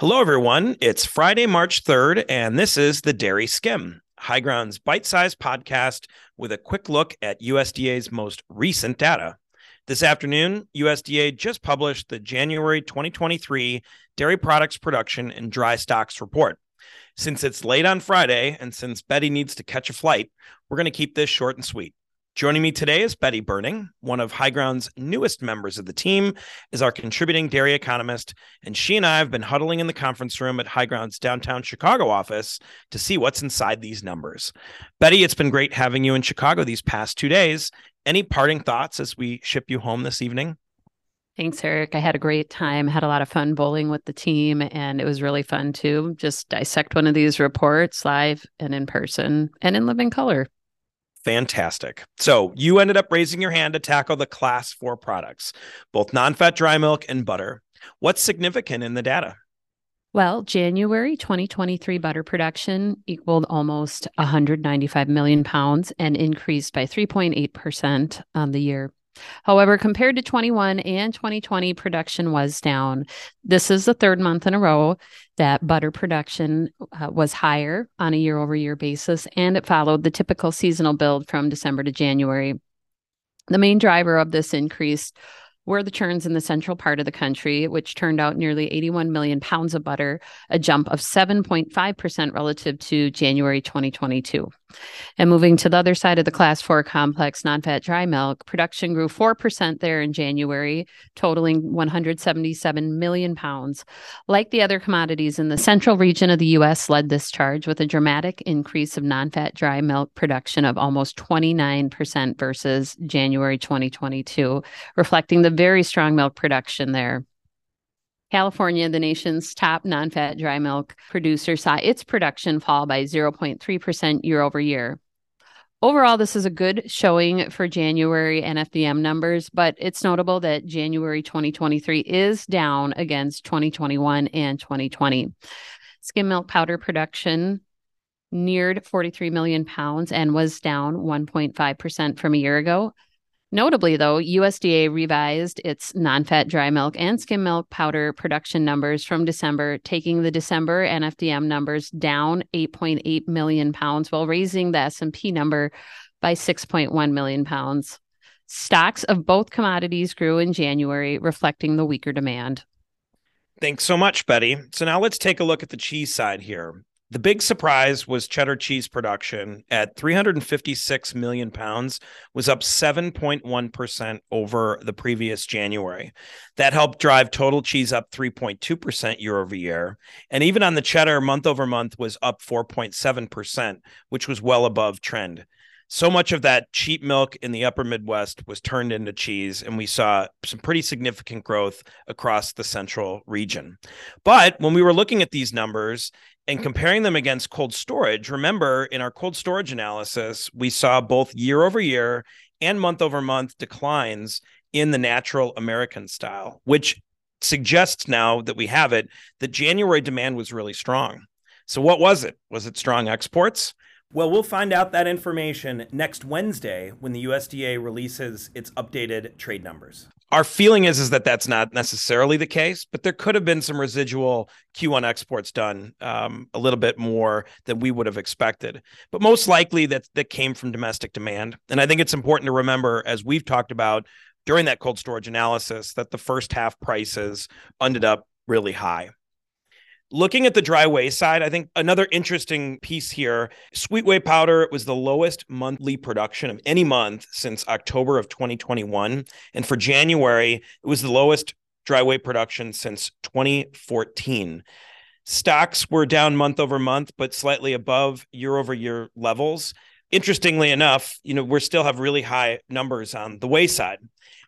Hello, everyone. It's Friday, March 3rd, and this is the Dairy Skim, High Ground's bite sized podcast with a quick look at USDA's most recent data. This afternoon, USDA just published the January 2023 Dairy Products Production and Dry Stocks Report. Since it's late on Friday and since Betty needs to catch a flight, we're going to keep this short and sweet. Joining me today is Betty Berning, one of High Ground's newest members of the team, is our contributing dairy economist, and she and I have been huddling in the conference room at High Ground's downtown Chicago office to see what's inside these numbers. Betty, it's been great having you in Chicago these past two days. Any parting thoughts as we ship you home this evening? Thanks, Eric. I had a great time, had a lot of fun bowling with the team, and it was really fun to just dissect one of these reports live and in person and in living color. Fantastic. So you ended up raising your hand to tackle the class four products, both non fat dry milk and butter. What's significant in the data? Well, January 2023 butter production equaled almost 195 million pounds and increased by 3.8% on the year. However, compared to 21 and 2020, production was down. This is the third month in a row that butter production uh, was higher on a year over year basis, and it followed the typical seasonal build from December to January. The main driver of this increase were the churns in the central part of the country, which turned out nearly 81 million pounds of butter, a jump of 7.5% relative to January 2022. And moving to the other side of the class four complex, non fat dry milk, production grew 4% there in January, totaling 177 million pounds. Like the other commodities in the central region of the U.S., led this charge with a dramatic increase of non fat dry milk production of almost 29% versus January 2022, reflecting the very strong milk production there. California, the nation's top non fat dry milk producer, saw its production fall by 0.3% year over year. Overall, this is a good showing for January NFDM numbers, but it's notable that January 2023 is down against 2021 and 2020. Skim milk powder production neared 43 million pounds and was down 1.5% from a year ago. Notably, though, USDA revised its non fat dry milk and skim milk powder production numbers from December, taking the December NFDM numbers down 8.8 million pounds while raising the SMP number by 6.1 million pounds. Stocks of both commodities grew in January, reflecting the weaker demand. Thanks so much, Betty. So now let's take a look at the cheese side here. The big surprise was cheddar cheese production at 356 million pounds was up 7.1% over the previous January. That helped drive total cheese up 3.2% year over year. And even on the cheddar, month over month was up 4.7%, which was well above trend so much of that cheap milk in the upper Midwest was turned into cheese, and we saw some pretty significant growth across the central region. But when we were looking at these numbers and comparing them against cold storage, remember in our cold storage analysis, we saw both year over year and month over month declines in the natural American style, which suggests now that we have it that January demand was really strong. So, what was it? Was it strong exports? Well, we'll find out that information next Wednesday when the USDA releases its updated trade numbers. Our feeling is, is that that's not necessarily the case, but there could have been some residual Q1 exports done um, a little bit more than we would have expected. But most likely that that came from domestic demand. And I think it's important to remember, as we've talked about during that cold storage analysis, that the first half prices ended up really high. Looking at the dry whey side, I think another interesting piece here sweet whey powder was the lowest monthly production of any month since October of 2021. And for January, it was the lowest dry whey production since 2014. Stocks were down month over month, but slightly above year over year levels. Interestingly enough, you know, we still have really high numbers on the whey side.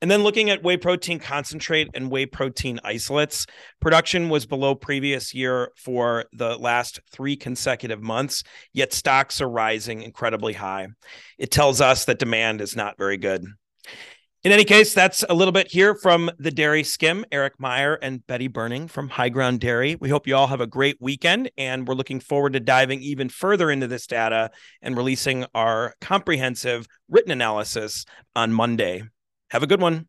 And then looking at whey protein concentrate and whey protein isolates, production was below previous year for the last three consecutive months, yet stocks are rising incredibly high. It tells us that demand is not very good. In any case, that's a little bit here from the Dairy Skim, Eric Meyer and Betty Berning from High Ground Dairy. We hope you all have a great weekend, and we're looking forward to diving even further into this data and releasing our comprehensive written analysis on Monday. Have a good one.